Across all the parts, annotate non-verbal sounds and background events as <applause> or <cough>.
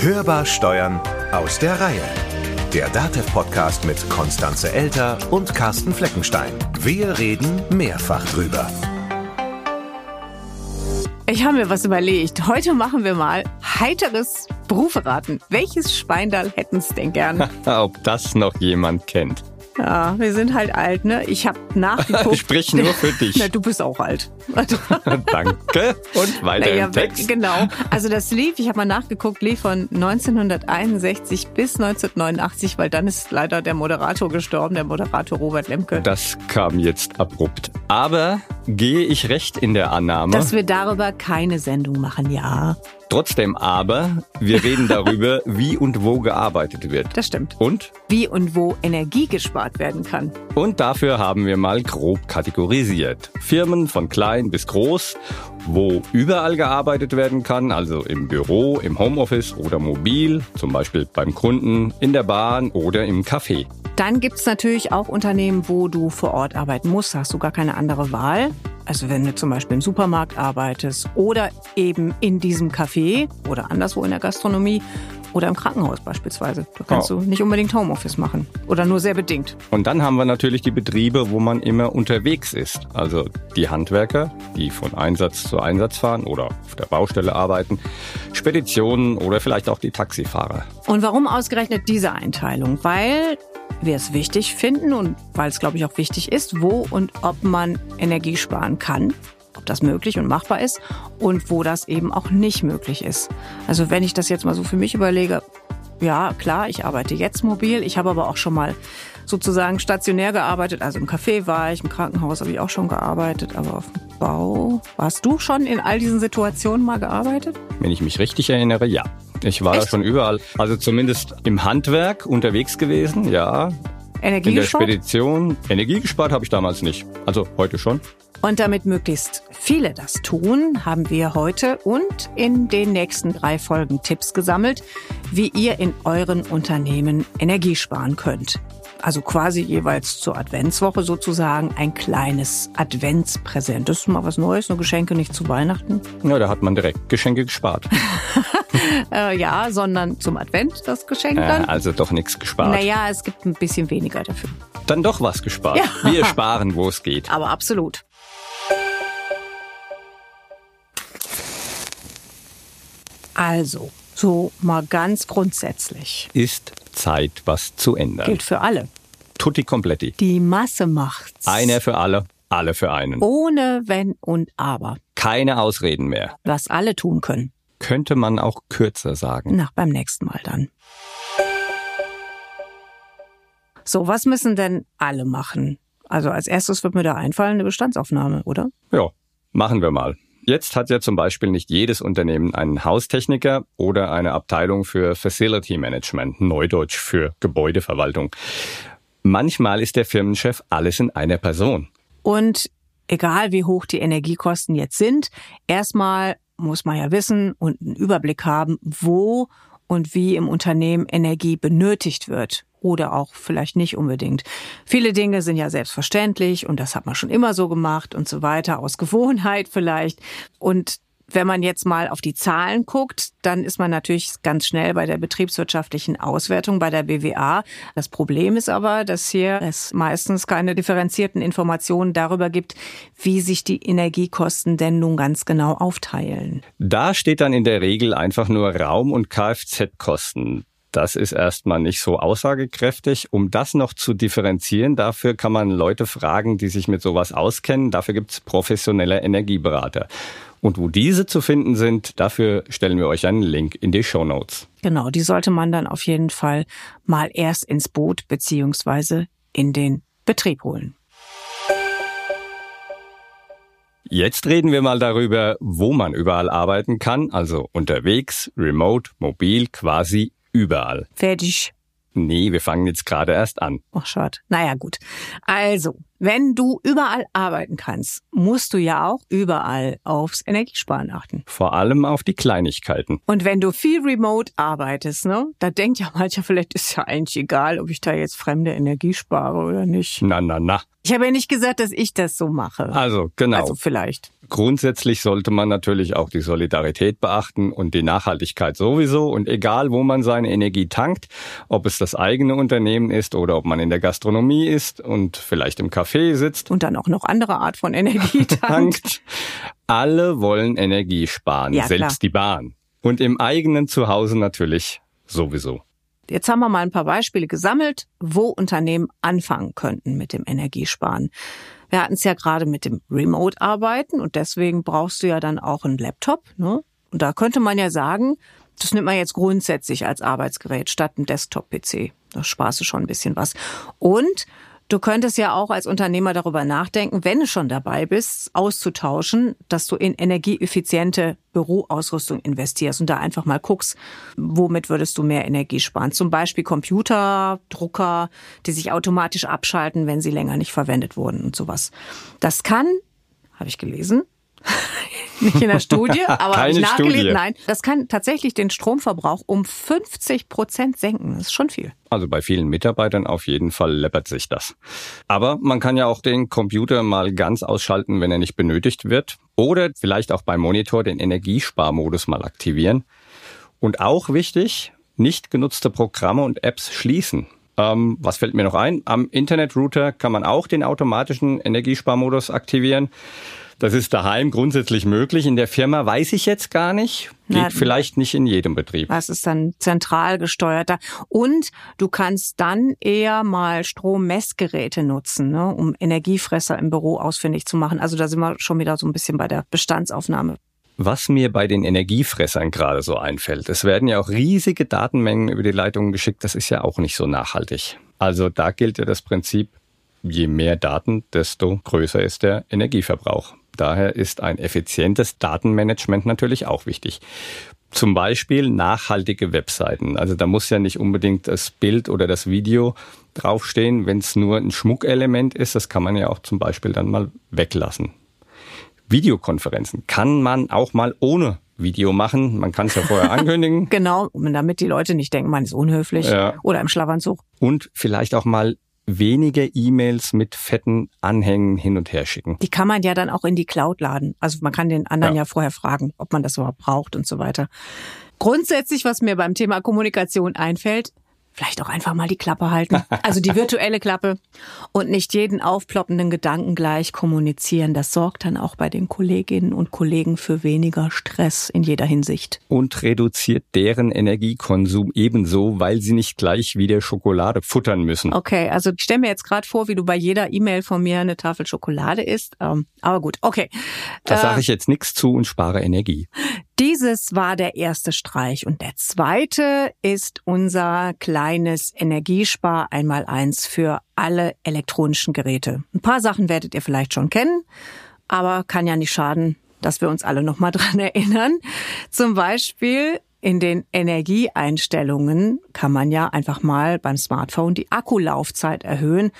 Hörbar Steuern aus der Reihe. Der DATEV-Podcast mit Konstanze Elter und Carsten Fleckenstein. Wir reden mehrfach drüber. Ich habe mir was überlegt. Heute machen wir mal heiteres Beruferaten. Welches Schweindal hätten es denn gern? <laughs> Ob das noch jemand kennt. Ja, wir sind halt alt, ne? Ich habe nachgeguckt. <laughs> Sprich nur für <laughs> dich. Na, du bist auch alt. <laughs> Danke. Und weiter naja, im Text. Genau. Also das lief, ich habe mal nachgeguckt, lief von 1961 bis 1989, weil dann ist leider der Moderator gestorben, der Moderator Robert Lemke. Das kam jetzt abrupt. Aber gehe ich recht in der Annahme? Dass wir darüber keine Sendung machen, ja. Trotzdem aber, wir reden darüber, <laughs> wie und wo gearbeitet wird. Das stimmt. Und? Wie und wo Energie gespart werden kann. Und dafür haben wir mal grob kategorisiert. Firmen von klein bis groß, wo überall gearbeitet werden kann, also im Büro, im Homeoffice oder mobil, zum Beispiel beim Kunden, in der Bahn oder im Café. Dann gibt's natürlich auch Unternehmen, wo du vor Ort arbeiten musst, hast du gar keine andere Wahl. Also wenn du zum Beispiel im Supermarkt arbeitest oder eben in diesem Café oder anderswo in der Gastronomie oder im Krankenhaus beispielsweise. Da kannst Oh. du nicht unbedingt Homeoffice machen oder nur sehr bedingt. Und dann haben wir natürlich die Betriebe, wo man immer unterwegs ist. Also die Handwerker, die von Einsatz zu Einsatz fahren oder auf der Baustelle arbeiten, Speditionen oder vielleicht auch die Taxifahrer. Und warum ausgerechnet diese Einteilung? Weil wir es wichtig finden und weil es, glaube ich, auch wichtig ist, wo und ob man Energie sparen kann, das möglich und machbar ist und wo das eben auch nicht möglich ist. Also wenn ich das jetzt mal so für mich überlege, ja, klar, ich arbeite jetzt mobil, ich habe aber auch schon mal sozusagen stationär gearbeitet, also im Café war ich, im Krankenhaus habe ich auch schon gearbeitet, aber auf dem Bau. Warst du schon in all diesen Situationen mal gearbeitet? Wenn ich mich richtig erinnere, ja. Ich war Echt? schon überall. Also zumindest im Handwerk unterwegs gewesen, ja. Energie In der gespart? Spedition. Energie gespart habe ich damals nicht. Also heute schon. Und damit möglichst viele das tun, haben wir heute und in den nächsten drei Folgen Tipps gesammelt, wie ihr in euren Unternehmen Energie sparen könnt. Also quasi jeweils zur Adventswoche sozusagen ein kleines Adventspräsent. Das ist mal was Neues, nur Geschenke nicht zu Weihnachten. Ja, da hat man direkt Geschenke gespart. <laughs> Äh, ja, sondern zum Advent das Geschenk Äh, dann. also doch nichts gespart. Naja, es gibt ein bisschen weniger dafür. Dann doch was gespart. Ja. Wir sparen, wo es geht. <laughs> Aber absolut. Also, so mal ganz grundsätzlich. Ist Zeit, was zu ändern. Gilt für alle. Tutti completi. Die Masse macht's. Einer für alle, alle für einen. Ohne Wenn und Aber. Keine Ausreden mehr. Was alle tun können. Könnte man auch kürzer sagen. Na, beim nächsten Mal dann. So, was müssen denn alle machen? Also als erstes wird mir da einfallen, eine Bestandsaufnahme, oder? Ja, machen wir mal. Jetzt hat ja zum Beispiel nicht jedes Unternehmen einen Haustechniker oder eine Abteilung für Facility Management, Neudeutsch für Gebäudeverwaltung. Manchmal ist der Firmenchef alles in einer Person. Und egal wie hoch die Energiekosten jetzt sind, erstmal muss man ja wissen und einen Überblick haben, wo und wie im Unternehmen Energie benötigt wird oder auch vielleicht nicht unbedingt. Viele Dinge sind ja selbstverständlich und das hat man schon immer so gemacht und so weiter, aus Gewohnheit vielleicht. Und wenn man jetzt mal auf die Zahlen guckt, dann ist man natürlich ganz schnell bei der betriebswirtschaftlichen Auswertung bei der BWA. Das Problem ist aber, dass hier es meistens keine differenzierten Informationen darüber gibt, wie sich die Energiekosten denn nun ganz genau aufteilen. Da steht dann in der Regel einfach nur Raum- und Kfz-Kosten. Das ist erstmal nicht so aussagekräftig. Um das noch zu differenzieren, dafür kann man Leute fragen, die sich mit sowas auskennen. Dafür gibt's professionelle Energieberater. Und wo diese zu finden sind, dafür stellen wir euch einen Link in die Show Notes. Genau, die sollte man dann auf jeden Fall mal erst ins Boot beziehungsweise in den Betrieb holen. Jetzt reden wir mal darüber, wo man überall arbeiten kann, also unterwegs, remote, mobil, quasi überall. Fertig. Nee, wir fangen jetzt gerade erst an. Ach, schade. Naja, gut. Also, wenn du überall arbeiten kannst, musst du ja auch überall aufs Energiesparen achten. Vor allem auf die Kleinigkeiten. Und wenn du viel remote arbeitest, ne, da denkt ja <laughs> mancher, vielleicht ist ja eigentlich egal, ob ich da jetzt fremde Energie spare oder nicht. Na, na, na. Ich habe ja nicht gesagt, dass ich das so mache. Also, genau. Also vielleicht. Grundsätzlich sollte man natürlich auch die Solidarität beachten und die Nachhaltigkeit sowieso. Und egal, wo man seine Energie tankt, ob es das eigene Unternehmen ist oder ob man in der Gastronomie ist und vielleicht im Café sitzt. Und dann auch noch andere Art von Energie <laughs> tankt. tankt. Alle wollen Energie sparen, Ja, selbst klar. die Bahn. Und im eigenen Zuhause natürlich sowieso. Jetzt haben wir mal ein paar Beispiele gesammelt, wo Unternehmen anfangen könnten mit dem Energiesparen. Wir hatten es ja gerade mit dem Remote-Arbeiten und deswegen brauchst du ja dann auch einen Laptop. Ne? Und da könnte man ja sagen, das nimmt man jetzt grundsätzlich als Arbeitsgerät statt einem Desktop-PC. Da sparst du schon ein bisschen was. Und du könntest ja auch als Unternehmer darüber nachdenken, wenn du schon dabei bist, auszutauschen, dass du in energieeffiziente Büroausrüstung investierst und da einfach mal guckst, womit würdest du mehr Energie sparen. Zum Beispiel Computer, Drucker, die sich automatisch abschalten, wenn sie länger nicht verwendet wurden und sowas. Das kann, habe ich gelesen, nicht in der Studie, <laughs> aber Keine nachgelesen. Studie. Nein, das kann tatsächlich den Stromverbrauch um 50 Prozent senken. Das ist schon viel. Also bei vielen Mitarbeitern auf jeden Fall läppert sich das. Aber man kann ja auch den Computer mal ganz ausschalten, wenn er nicht benötigt wird. Oder vielleicht auch beim Monitor den Energiesparmodus mal aktivieren. Und auch wichtig, nicht genutzte Programme und Apps schließen. Ähm, was fällt mir noch ein? Am Internetrouter kann man auch den automatischen Energiesparmodus aktivieren. Das ist daheim grundsätzlich möglich. In der Firma weiß ich jetzt gar nicht. Geht Na, vielleicht nicht in jedem Betrieb. Das ist dann zentral gesteuerter. Und du kannst dann eher mal Strommessgeräte nutzen, ne, um Energiefresser im Büro ausfindig zu machen. Also da sind wir schon wieder so ein bisschen bei der Bestandsaufnahme. Was mir bei den Energiefressern gerade so einfällt, es werden ja auch riesige Datenmengen über die Leitungen geschickt, das ist ja auch nicht so nachhaltig. Also da gilt ja das Prinzip, je mehr Daten, desto größer ist der Energieverbrauch. Daher ist ein effizientes Datenmanagement natürlich auch wichtig. Zum Beispiel nachhaltige Webseiten. Also da muss ja nicht unbedingt das Bild oder das Video draufstehen, wenn es nur ein Schmuckelement ist. Das kann man ja auch zum Beispiel dann mal weglassen. Videokonferenzen kann man auch mal ohne Video machen. Man kann es ja vorher <laughs> ankündigen Genau, damit die Leute nicht denken, man ist unhöflich Ja. oder im Schlafanzug. und vielleicht auch mal wenige E-Mails mit fetten Anhängen hin und her schicken. Die kann man ja dann auch in die Cloud laden. Also man kann den anderen Ja. ja, vorher fragen, ob man das überhaupt braucht und so weiter. Grundsätzlich, was mir beim Thema Kommunikation einfällt, vielleicht auch einfach mal die Klappe halten. Also die virtuelle Klappe und nicht jeden aufploppenden Gedanken gleich kommunizieren. Das sorgt dann auch bei den Kolleginnen und Kollegen für weniger Stress in jeder Hinsicht. Und reduziert deren Energiekonsum ebenso, weil sie nicht gleich wieder Schokolade futtern müssen. Okay, also ich stelle mir jetzt gerade vor, wie du bei jeder E-Mail von mir eine Tafel Schokolade isst. Ähm, aber gut, okay. Da Äh, sage ich jetzt nichts zu und spare Energie. Dieses war der erste Streich und der zweite ist unser kleines Energiespar einmal eins für alle elektronischen Geräte. Ein paar Sachen werdet ihr vielleicht schon kennen, aber kann ja nicht schaden, dass wir uns alle noch mal <laughs> dran erinnern. Zum Beispiel in den Energieeinstellungen kann man ja einfach mal beim Smartphone die Akkulaufzeit erhöhen,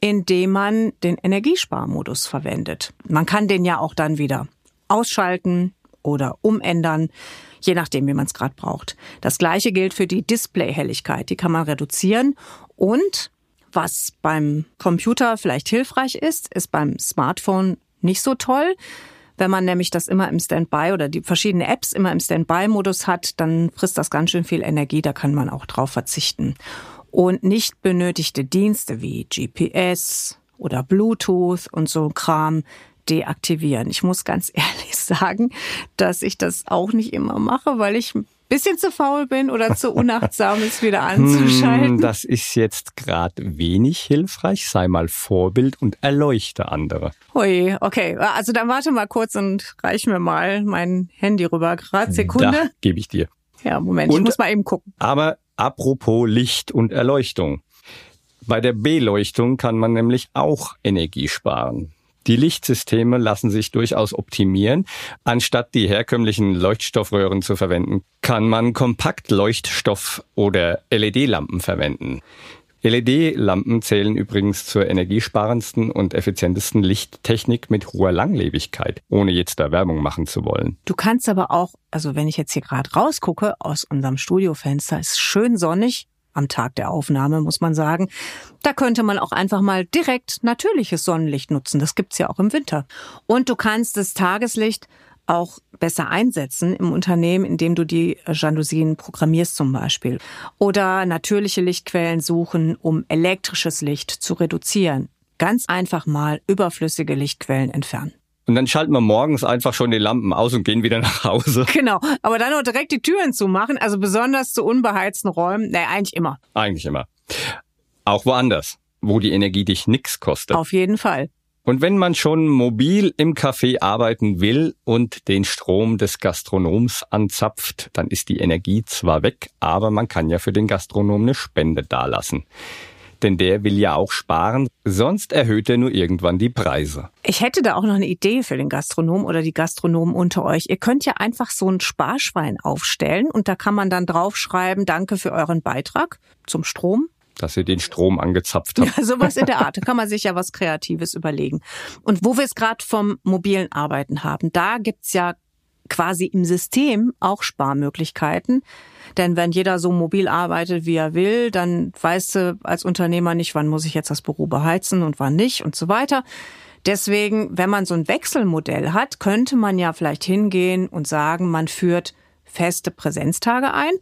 indem man den Energiesparmodus verwendet. Man kann den ja auch dann wieder ausschalten oder umändern, je nachdem, wie man es gerade braucht. Das gleiche gilt für die Displayhelligkeit. Die kann man reduzieren. Und was beim Computer vielleicht hilfreich ist, ist beim Smartphone nicht so toll. Wenn man nämlich das immer im Standby oder die verschiedenen Apps immer im Standby-Modus hat, dann frisst das ganz schön viel Energie. Da kann man auch drauf verzichten. Und nicht benötigte Dienste wie GPS oder Bluetooth und so Kram deaktivieren. Ich muss ganz <laughs> ehrlich sagen, dass ich das auch nicht immer mache, weil ich ein bisschen zu faul bin oder zu unachtsam, es wieder anzuschalten. Hm, Das ist jetzt gerade wenig hilfreich. Sei mal Vorbild und erleuchte andere. Ui, okay. Also dann warte mal kurz und reich mir mal mein Handy rüber. Gerade Sekunde. Gebe ich dir. Ja, Moment, ich Und- muss mal eben gucken. Aber apropos Licht und Erleuchtung. Bei der Beleuchtung kann man nämlich auch Energie sparen. Die Lichtsysteme lassen sich durchaus optimieren. Anstatt die herkömmlichen Leuchtstoffröhren zu verwenden, kann man Kompaktleuchtstoff oder LED-Lampen verwenden. LED-Lampen zählen übrigens zur energiesparendsten und effizientesten Lichttechnik mit hoher Langlebigkeit, ohne jetzt da Werbung machen zu wollen. Du kannst aber auch, also wenn ich jetzt hier gerade rausgucke aus unserem Studiofenster, ist schön sonnig, am Tag der Aufnahme, muss man sagen. Da könnte man auch einfach mal direkt natürliches Sonnenlicht nutzen. Das gibt's ja auch im Winter. Und du kannst das Tageslicht auch besser einsetzen im Unternehmen, indem du die Jalousien programmierst zum Beispiel. Oder natürliche Lichtquellen suchen, um elektrisches Licht zu reduzieren. Ganz einfach mal überflüssige Lichtquellen entfernen. Und dann schalten wir morgens einfach schon die Lampen aus und gehen wieder <laughs> nach Hause. Genau, aber dann auch direkt die Türen zu machen, also besonders zu unbeheizten Räumen, naja, eigentlich immer. Eigentlich immer. Auch woanders, wo die Energie dich nix kostet. Auf jeden Fall. Und wenn man schon mobil im Café arbeiten will und den Strom des Gastronoms anzapft, dann ist die Energie zwar weg, aber man kann ja für den Gastronom eine Spende dalassen. Denn der will ja auch sparen, sonst erhöht er nur irgendwann die Preise. Ich hätte da auch noch eine Idee für den Gastronom oder die Gastronomen unter euch. Ihr könnt ja einfach so ein Sparschwein aufstellen und da kann man dann draufschreiben, danke für euren Beitrag zum Strom dass ihr den Strom angezapft habt. <laughs> Ja, sowas in der Art. Da kann man sich ja was Kreatives überlegen. Und wo wir es gerade vom mobilen Arbeiten haben, da gibt's ja quasi im System auch Sparmöglichkeiten. Denn wenn jeder so mobil arbeitet, wie er will, dann weißt du als Unternehmer nicht, wann muss ich jetzt das Büro beheizen und wann nicht und so weiter. Deswegen, wenn man so ein Wechselmodell hat, könnte man ja vielleicht hingehen und sagen, man führt feste Präsenztage ein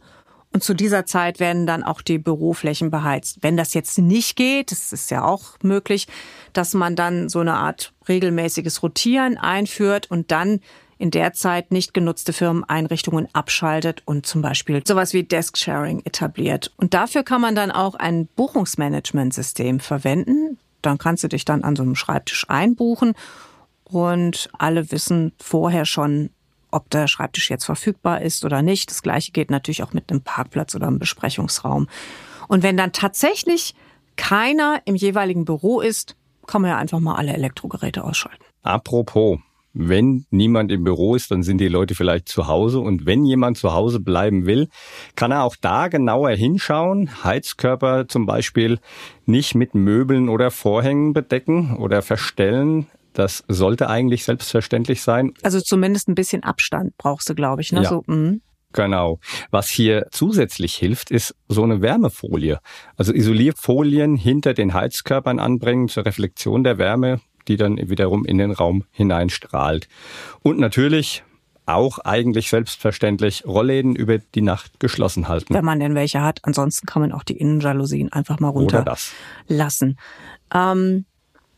und zu dieser Zeit werden dann auch die Büroflächen beheizt. Wenn das jetzt nicht geht, das ist ja auch möglich, dass man dann so eine Art regelmäßiges Rotieren einführt und dann in der Zeit nicht genutzte Firmeneinrichtungen abschaltet und zum Beispiel sowas wie Desk-Sharing etabliert. Und dafür kann man dann auch ein Buchungsmanagementsystem verwenden. Dann kannst du dich dann an so einem Schreibtisch einbuchen und alle wissen vorher schon, ob der Schreibtisch jetzt verfügbar ist oder nicht. Das gleiche geht natürlich auch mit einem Parkplatz oder einem Besprechungsraum. Und wenn dann tatsächlich keiner im jeweiligen Büro ist, kann man ja einfach mal alle Elektrogeräte ausschalten. Apropos, wenn niemand im Büro ist, dann sind die Leute vielleicht zu Hause. Und wenn jemand zu Hause bleiben will, kann er auch da genauer hinschauen. Heizkörper zum Beispiel nicht mit Möbeln oder Vorhängen bedecken oder verstellen. Das sollte eigentlich selbstverständlich sein. Also zumindest ein bisschen Abstand brauchst du, glaube ich. Ne? Ja. So, mm. Genau. Was hier zusätzlich hilft, ist so eine Wärmefolie. Also Isolierfolien hinter den Heizkörpern anbringen zur Reflexion der Wärme, die dann wiederum in den Raum hineinstrahlt. Und natürlich auch eigentlich selbstverständlich Rollläden über die Nacht geschlossen halten. Wenn man denn welche hat. Ansonsten kann man auch die Innenjalousien einfach mal runterlassen. Ähm,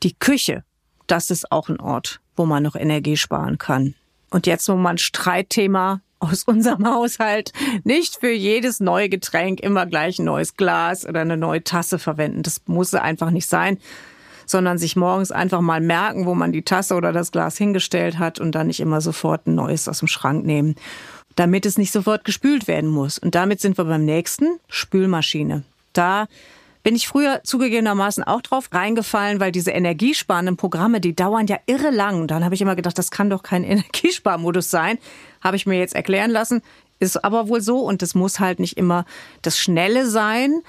die Küche das ist auch ein Ort, wo man noch Energie sparen kann. Und jetzt wo man Streitthema aus unserem Haushalt. Nicht für jedes neue Getränk immer gleich ein neues Glas oder eine neue Tasse verwenden. Das muss einfach nicht sein, sondern sich morgens einfach mal merken, wo man die Tasse oder das Glas hingestellt hat und dann nicht immer sofort ein neues aus dem Schrank nehmen, damit es nicht sofort gespült werden muss. Und damit sind wir beim nächsten, Spülmaschine. Da bin ich früher zugegebenermaßen auch drauf reingefallen, weil diese energiesparenden Programme, die dauern ja irre lang. Und dann habe ich immer gedacht, das kann doch kein <laughs> Energiesparmodus sein. Habe ich mir jetzt erklären lassen. Ist aber wohl so und es muss halt nicht immer das Schnelle sein.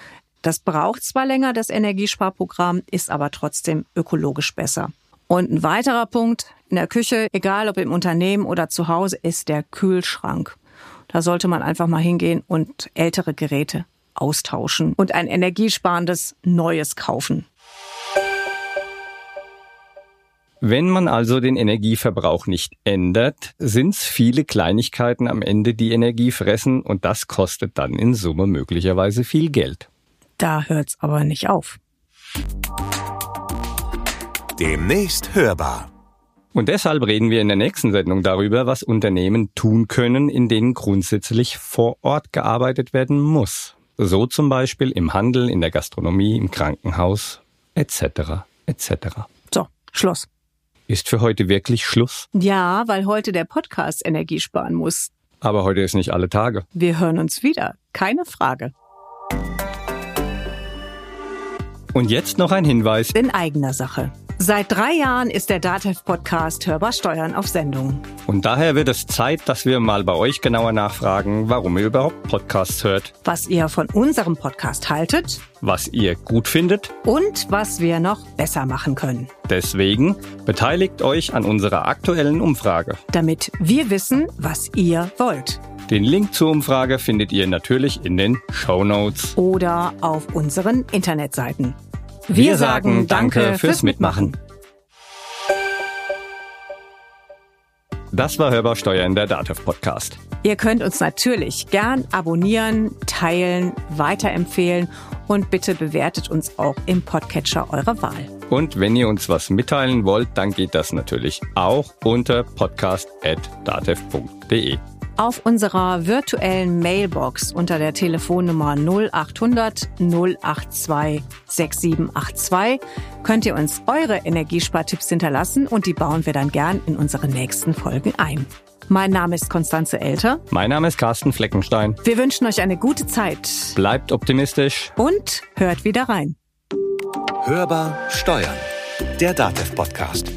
Das braucht zwar länger, das Energiesparprogramm, ist aber trotzdem ökologisch besser. Und ein weiterer Punkt in der Küche, egal ob im Unternehmen oder zu Hause, ist der Kühlschrank. Da sollte man einfach mal hingehen und ältere Geräte austauschen und ein energiesparendes Neues kaufen. Wenn man also den Energieverbrauch nicht ändert, sind es viele Kleinigkeiten am Ende, die Energie fressen und das kostet dann in Summe möglicherweise viel Geld. Da hört's aber nicht auf. Demnächst hörbar. Und deshalb reden wir in der nächsten Sendung darüber, was Unternehmen tun können, in denen grundsätzlich vor Ort gearbeitet werden muss. So zum Beispiel im Handel, in der Gastronomie, im Krankenhaus etc. etc. So, Schluss. Ist für heute wirklich Schluss? Ja, weil heute der Podcast Energie sparen muss. Aber heute ist nicht alle Tage. Wir hören uns wieder, keine Frage. Und jetzt noch ein Hinweis in eigener Sache. Seit drei Jahren ist der DATEV-Podcast Hörbar Steuern auf Sendung. Und daher wird es Zeit, dass wir mal bei euch genauer nachfragen, warum ihr überhaupt Podcasts hört, Was ihr von unserem Podcast haltet was ihr gut findet. und was wir noch besser machen können. Deswegen beteiligt euch an unserer aktuellen Umfrage. Damit wir wissen, was ihr wollt. Den Link zur Umfrage findet ihr natürlich in den Show Notes. Oder auf unseren Internetseiten. Wir sagen Danke fürs Mitmachen. Das war Hörbar Steuern, der Datev Podcast. Ihr könnt uns natürlich gern abonnieren, teilen, weiterempfehlen und bitte bewertet uns auch im Podcatcher eurer Wahl. Und wenn ihr uns was mitteilen wollt, dann geht das natürlich auch unter podcast.datev.de. Auf unserer virtuellen Mailbox unter der Telefonnummer 0800 082 6782 könnt ihr uns eure Energiespartipps hinterlassen und die bauen wir dann gern in unsere nächsten Folgen ein. Mein Name ist Konstanze Elter. Mein Name ist Carsten Fleckenstein. Wir wünschen euch eine gute Zeit Bleibt optimistisch. und hört wieder rein. Hörbar Steuern. Der DATEV-Podcast.